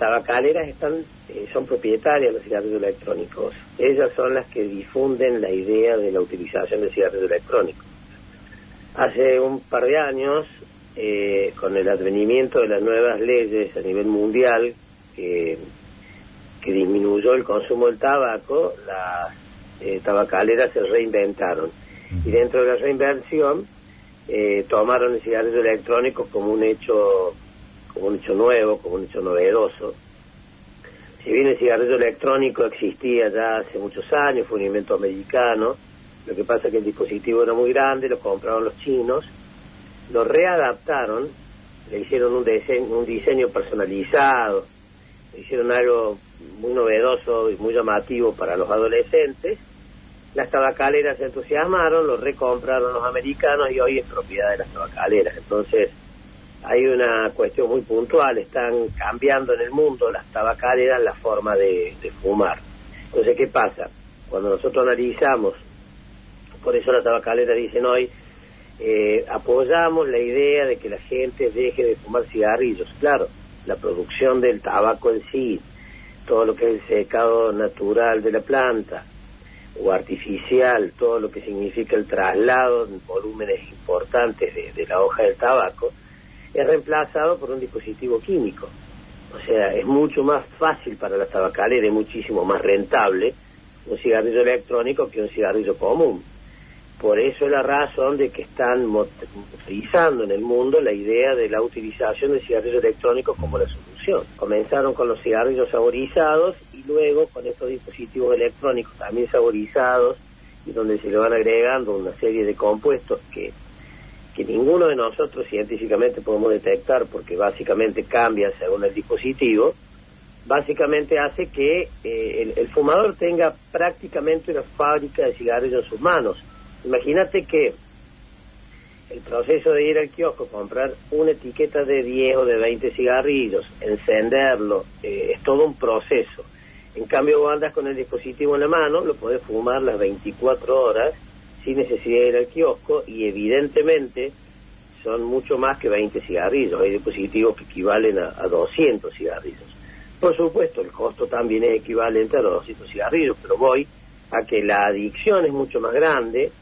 tabacaleras están eh, son propietarias de los cigarrillos electrónicos. Ellas son las que difunden la idea de la utilización de cigarrillos electrónicos. Hace un par de años, eh, con el advenimiento de las nuevas leyes a nivel mundial que disminuyó el consumo del tabaco, las eh, tabacaleras se reinventaron. Y dentro de la reinvención eh, tomaron el cigarrillo electrónico como un hecho como un hecho nuevo, como un hecho novedoso. Si bien el cigarrillo electrónico existía ya hace muchos años, fue un invento americano, lo que pasa es que el dispositivo era muy grande, lo compraron los chinos, lo readaptaron, le hicieron un diseño, un diseño personalizado, le hicieron algo muy novedoso y muy llamativo para los adolescentes. Las tabacaleras se entusiasmaron, lo recompraron los americanos y hoy es propiedad de las tabacaleras. Entonces, hay una cuestión muy puntual, están cambiando en el mundo las tabacaleras la forma de, fumar. Entonces, ¿qué pasa? Cuando nosotros analizamos, por eso las tabacaleras dicen hoy, eh, apoyamos la idea de que la gente deje de fumar cigarrillos. Claro, la producción del tabaco en sí, todo lo que es el secado natural de la planta o artificial, todo lo que significa el traslado en volúmenes importantes de la hoja del tabaco, es reemplazado por un dispositivo químico. O sea, es mucho más fácil para la tabacalera y muchísimo más rentable un cigarrillo electrónico que un cigarrillo común. Por eso es la razón de que están utilizando en el mundo la idea de la utilización del cigarrillo electrónico como la solución. Comenzaron con los cigarrillos saborizados y luego con estos dispositivos electrónicos también saborizados y donde se le van agregando una serie de compuestos que que ninguno de nosotros científicamente podemos detectar porque básicamente cambia según el dispositivo, básicamente hace que eh, el, fumador tenga prácticamente una fábrica de cigarrillos en sus manos. Imagínate que el proceso de ir al kiosco, comprar una etiqueta de 10 o de 20 cigarrillos, encenderlo, eh, es todo un proceso. En cambio, andas con el dispositivo en la mano, lo podés fumar las 24 horas sin necesidad de ir al kiosco y evidentemente son mucho más que 20 cigarrillos. Hay dispositivos que equivalen a, 200 cigarrillos. Por supuesto, el costo también es equivalente a los 200 cigarrillos, pero voy a que la adicción es mucho más grande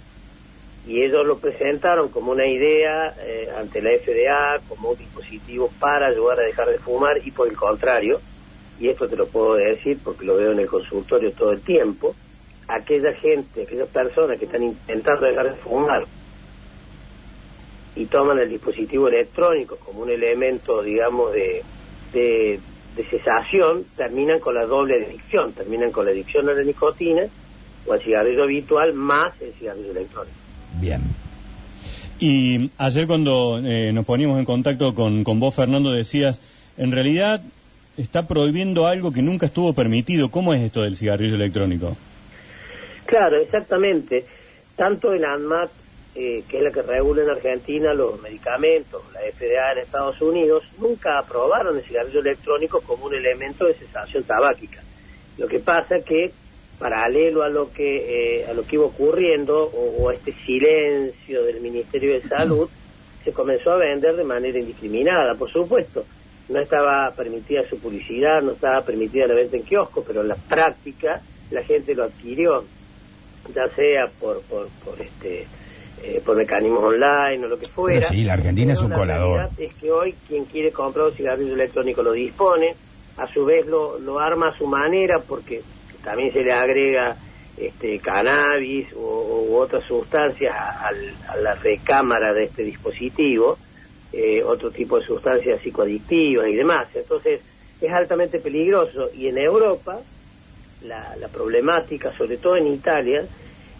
y ellos lo presentaron como una idea eh, ante la FDA, como un dispositivo para ayudar a dejar de fumar y por el contrario, y esto te lo puedo decir porque lo veo en el consultorio todo el tiempo, aquella gente, aquellas personas que están intentando dejar de fumar y toman el dispositivo electrónico como un elemento, digamos, de, de, cesación, terminan con la doble adicción, terminan con la adicción a la nicotina o al cigarrillo habitual más el cigarrillo electrónico. Bien. Y ayer cuando eh, nos poníamos en contacto con, con vos, Fernando, decías, en realidad está prohibiendo algo que nunca estuvo permitido. ¿Cómo es esto del cigarrillo electrónico? Claro, exactamente. Tanto el ANMAT, eh, que es la que regula en Argentina los medicamentos, la FDA en Estados Unidos, nunca aprobaron el cigarrillo electrónico como un elemento de cesación tabáquica. Lo que pasa es que, paralelo a lo que, eh, a lo que iba ocurriendo, o, a este silencio del Ministerio de Salud, se comenzó a vender de manera indiscriminada, por supuesto. No estaba permitida su publicidad, no estaba permitida la venta en kiosco, pero en la práctica la gente lo adquirió ya sea por, por, por este eh, por mecanismos online o lo que fuera. sí, la Argentina es un colador. Es que hoy quien quiere comprar un cigarrillo electrónico lo dispone, a su vez lo, lo arma a su manera porque también se le agrega este cannabis u, otras sustancias a, la recámara de este dispositivo, eh, otro tipo de sustancias psicoadictivas y demás. Entonces es altamente peligroso y en Europa la, la problemática, sobre todo en Italia,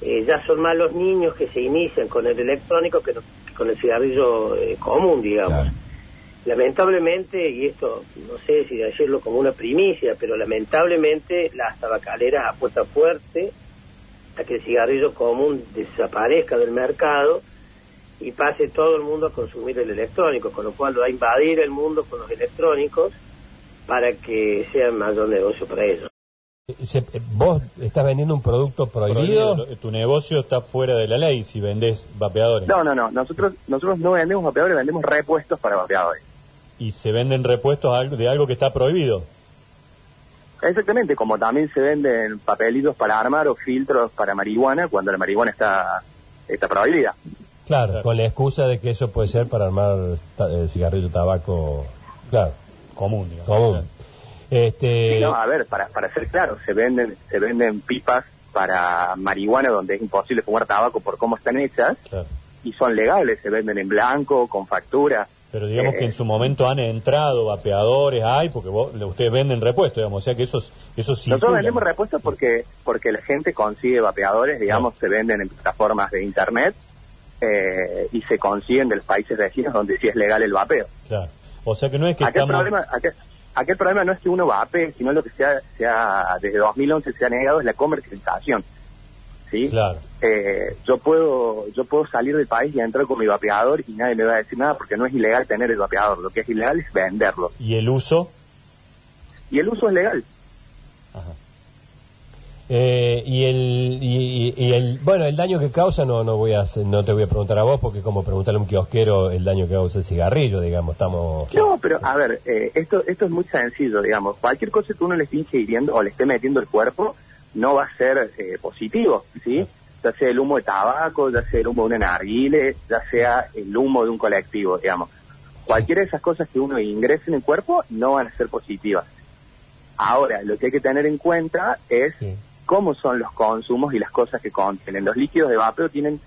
eh, ya son más los niños que se inician con el electrónico que, con el cigarrillo eh, común, digamos. Lamentablemente, y esto no sé si decirlo como una primicia, pero lamentablemente las tabacaleras apuestan fuerte a que el cigarrillo común desaparezca del mercado y pase todo el mundo a consumir el electrónico, con lo cual va a invadir el mundo con los electrónicos para que sea mayor negocio para ellos. ¿Vos estás vendiendo un producto prohibido? Tu negocio está fuera de la ley si vendés vapeadores. No, no, no. Nosotros, nosotros no vendemos vapeadores, vendemos repuestos para vapeadores. ¿Y se venden repuestos de algo que está prohibido? Exactamente, como también se venden papelitos para armar o filtros para marihuana cuando la marihuana está, está prohibida. Claro, con la excusa de que eso puede ser para armar eh, cigarrillo, tabaco, claro, Común, digamos. común. Este, Sí, no, a ver, para, para ser claro, se venden, se venden pipas para marihuana donde es imposible fumar tabaco por cómo están hechas claro. y son legales, se venden en blanco, con factura. Pero digamos Eh, que en su momento han entrado vapeadores, hay, porque vos- ustedes venden repuestos, digamos, o sea que esos, esos Nosotros vendemos repuestos porque porque la gente consigue vapeadores, digamos, se venden en plataformas de internet eh, y se consiguen de los países vecinos donde sí es legal el vapeo. Claro. O sea que no es que Aquel estamos... problema, aquel, aquel problema no es que uno vapee, sino lo que sea, sea desde 2011 se ha negado es la comercialización. ¿sí? Claro. Eh, yo puedo yo puedo salir del país y entrar con mi vapeador y nadie me va a decir nada porque no es ilegal tener el vapeador, lo que es ilegal es venderlo. ¿Y el uso? Y el uso es legal. Eh, y el y, el bueno el daño que causa no no voy a no te voy a preguntar a vos porque como preguntarle a un kiosquero el daño que causa el cigarrillo digamos estamos No, pero a ver, eh, esto esto es muy sencillo, digamos. Cualquier cosa que uno le esté ingiriendo o le esté metiendo el cuerpo no va a ser eh, positivo, ¿sí? Ya sea el humo de tabaco, ya sea el humo de una narguile, ya sea el humo de un colectivo, digamos. Cualquiera de esas cosas que uno ingrese en el cuerpo no van a ser positivas. Ahora, lo que hay que tener en cuenta es Sí. Cómo son los consumos y las cosas que contienen. Los líquidos de vapeo tienen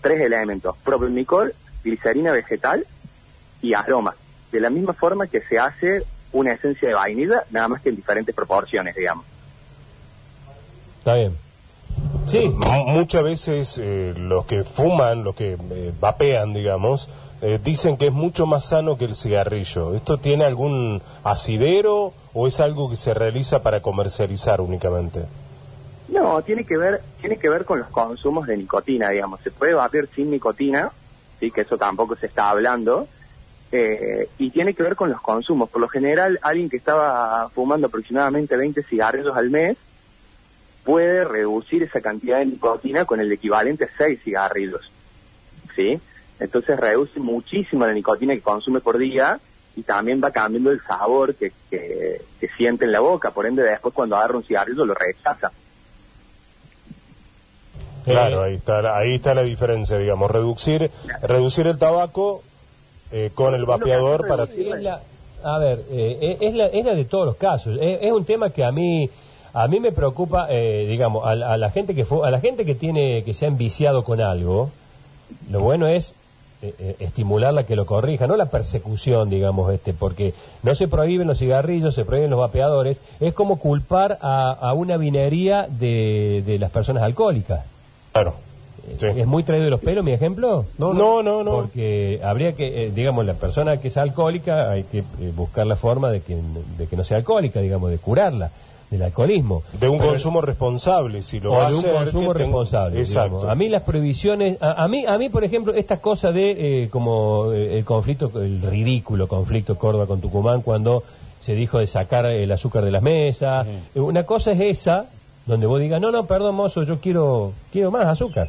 tres elementos, propilnicol, glicerina vegetal y aroma. De la misma forma que se hace una esencia de vainilla, nada más que en diferentes proporciones, digamos. está bien sí Muchas veces eh, los que fuman, los que eh, vapean, digamos, eh, dicen que es mucho más sano que el cigarrillo. ¿Esto tiene algún asidero o es algo que se realiza para comercializar únicamente? No, tiene que ver, tiene que ver con los consumos de nicotina, digamos. Se puede vapear sin nicotina, sí, que eso tampoco se está hablando, eh, y tiene que ver con los consumos. Por lo general, alguien que estaba fumando aproximadamente 20 cigarrillos al mes puede reducir esa cantidad de nicotina con el equivalente a 6 cigarrillos, sí. Entonces reduce muchísimo la nicotina que consume por día y también va cambiando el sabor que, que, que siente en la boca. Por ende, después cuando agarra un cigarrillo lo rechaza. Claro, ahí está, la- ahí está la diferencia, digamos, reducir, reducir el tabaco eh, con el vapeador para... Es la- a ver, eh, es, la, es la de todos los casos. Es, es un tema que a mí a mí me preocupa, eh, digamos, a, la- a la gente que fu- a la gente que tiene que se ha enviciado con algo. Lo bueno es eh, eh, estimularla que lo corrija, no la persecución, digamos, este, porque no se prohíben los cigarrillos, se prohíben los vapeadores. Es como culpar a, a una vinería de, de las personas alcohólicas. Claro. sí. ¿Es muy traído de los pelos mi ejemplo? No, no, no. Porque habría que, eh, digamos, la persona que es alcohólica, hay que eh, buscar la forma de que, de que no sea alcohólica, digamos, de curarla del alcoholismo. De un Pero- consumo responsable, si lo o va a de un hacer, consumo responsable. Exacto. digamos. A mí las prohibiciones, a, a mí, a mí por ejemplo, esta cosa de eh, como eh, el conflicto, el ridículo conflicto Córdoba con Tucumán cuando se dijo de sacar el azúcar de las mesas. Una cosa es esa, donde vos digas, no, no, perdón, mozo, yo quiero, quiero más azúcar.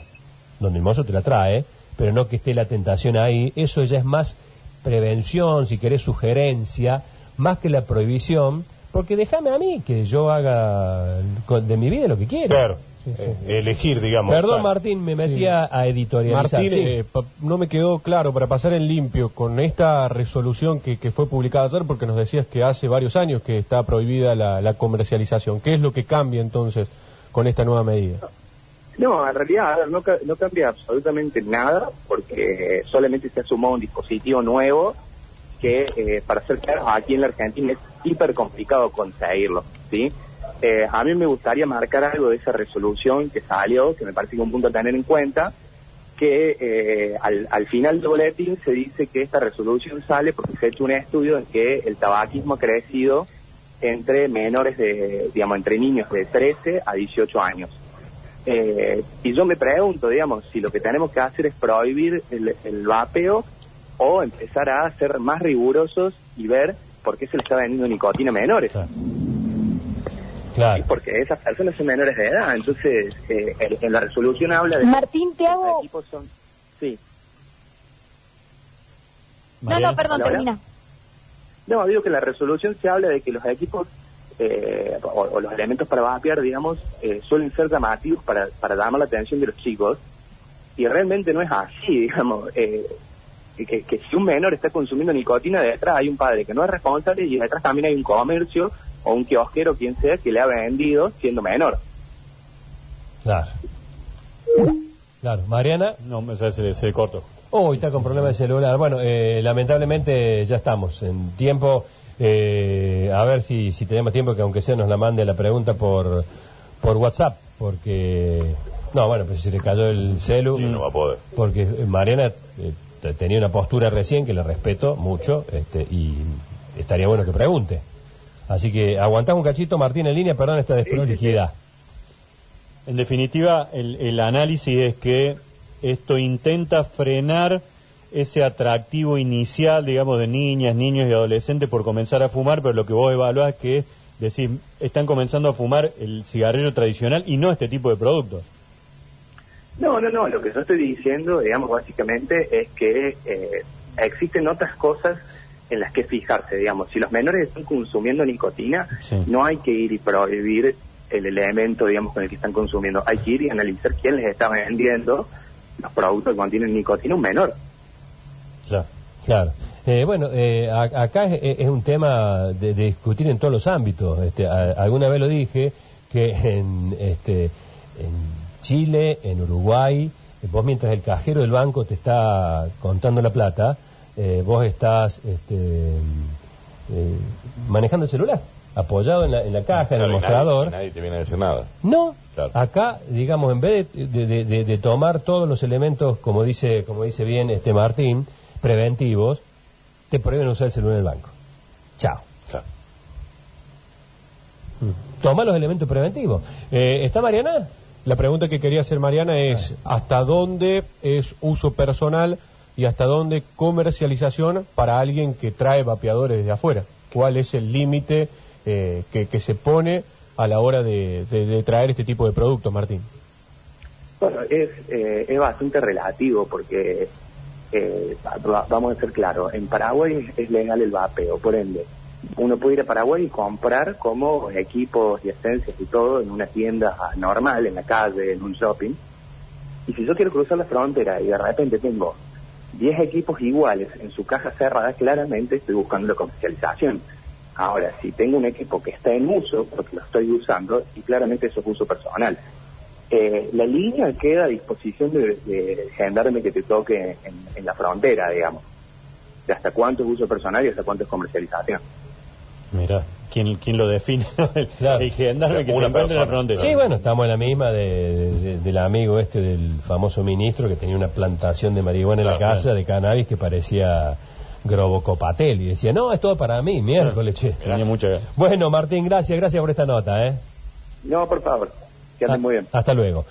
Donde el mozo te la trae, pero no que esté la tentación ahí. Eso ya es más prevención, si querés, sugerencia, más que la prohibición. Porque déjame a mí que yo haga de mi vida lo que quiero. Claro, eh, elegir, digamos. Perdón. Martín, me metí a, a editorializar. Martín, Sí. eh, no me quedó claro para pasar en limpio con esta resolución que, que fue publicada ayer, porque nos decías que hace varios años que está prohibida la, la comercialización. ¿Qué es lo que cambia entonces con esta nueva medida? No, en realidad no, ca- no cambia absolutamente nada porque solamente se ha sumado un dispositivo nuevo que, eh, para ser claros, aquí en la Argentina es hiper complicado conseguirlo, ¿sí? Eh, a mí me gustaría marcar algo de esa resolución que salió, que me parece que es un punto a tener en cuenta, que eh, al, al final del boletín se dice que esta resolución sale porque se ha hecho un estudio en que el tabaquismo ha crecido entre menores de, digamos, entre niños de 13 a 18 años. Eh, y yo me pregunto, digamos, si lo que tenemos que hacer es prohibir el, el vapeo o empezar a ser más rigurosos y ver por qué se le está vendiendo nicotina a menores. Sí, porque esas personas son menores de edad. Entonces, eh, en, en la resolución habla de que Martín, te los hago... equipos son... Sí. No, no, perdón, termina. No, digo que en la resolución se habla de que los equipos eh, o, o los elementos para vapear, digamos, eh, suelen ser llamativos para, para llamar la atención de los chicos. Y realmente no es así, digamos. Eh, que, que si un menor está consumiendo nicotina, detrás hay un padre que no es responsable y detrás también hay un comercio o un kiosquero, quien sea, que le ha vendido siendo menor. Claro. Claro. Mariana. No, me se, se, se cortó. Oh, está con problemas de celular. Bueno, eh, lamentablemente ya estamos en tiempo. Eh, a ver si, si tenemos tiempo que aunque sea nos la mande la pregunta por, por WhatsApp, porque... No, bueno, pues si le cayó el celu. Sí, no va a poder. Porque eh, Mariana eh, te- tenía una postura recién que le respeto mucho este, y estaría bueno que pregunte. Así que aguantamos un cachito, Martín, en línea, perdón esta desprolijidad. En definitiva, el, el análisis es que esto intenta frenar ese atractivo inicial, digamos, de niñas, niños y adolescentes por comenzar a fumar, pero lo que vos evaluás es que, decís, están comenzando a fumar el cigarrillo tradicional y no este tipo de productos. No, no, no. Lo que yo estoy diciendo, digamos, básicamente es que eh, existen otras cosas en las que fijarse, digamos. Si los menores están consumiendo nicotina, Sí. no hay que ir y prohibir el elemento, digamos, con el que están consumiendo. Hay que ir y analizar quién les está vendiendo los productos que contienen nicotina un menor. Ya. Claro. Eh, bueno, eh, a- acá es, es un tema de, de discutir en todos los ámbitos. Este, a- alguna vez lo dije que en, este, en Chile, en Uruguay, vos mientras el cajero del banco te está contando la plata, eh, vos estás este, eh, manejando el celular, apoyado en la, en la caja, en el Claro, y nadie- mostrador. Nadie, te viene a decir nada. No, Claro. acá, digamos, en vez de, de- de- de- de tomar todos los elementos, como dice, como dice bien este Martín, preventivos, te prohíben usar el celular en el banco. Chao. Claro. Toma los elementos preventivos. Eh, ¿Está Mariana? La pregunta que quería hacer Mariana es ¿hasta dónde es uso personal y hasta dónde comercialización para alguien que trae vapeadores desde afuera? ¿Cuál es el límite eh, que, que se pone a la hora de, traer este tipo de productos, Martín? Bueno, es, eh, es bastante relativo porque, eh, va- vamos a ser claros, en Paraguay es legal el vapeo, por ende, uno puede ir a Paraguay y comprar como equipos y esencias y todo en una tienda normal, en la calle, en un shopping. Y si yo quiero cruzar la frontera y de repente tengo 10 equipos iguales en su caja cerrada, claramente estoy buscando la comercialización. Ahora, si tengo un equipo que está en uso, porque lo estoy usando, y claramente eso es uso personal. Eh, la línea queda a disposición de, de gendarme que te toque en, en la frontera, digamos. De hasta cuánto es uso personal y hasta cuánto es comercialización. Mira, ¿quién, quién lo define? el, Claro. el gendarme O sea, que se una encuentra en la frontera. Sí, bueno, estamos en la misma de, de- del amigo este del famoso ministro que tenía una plantación de marihuana en la Claro, casa de cannabis que parecía Grobocopatel y decía, no, es todo para mí, miércoles, che. Tenía mucha ganas. Bueno, Martín, gracias, gracias por esta nota, ¿eh? No, por favor, que anden Ah, muy bien. Hasta luego.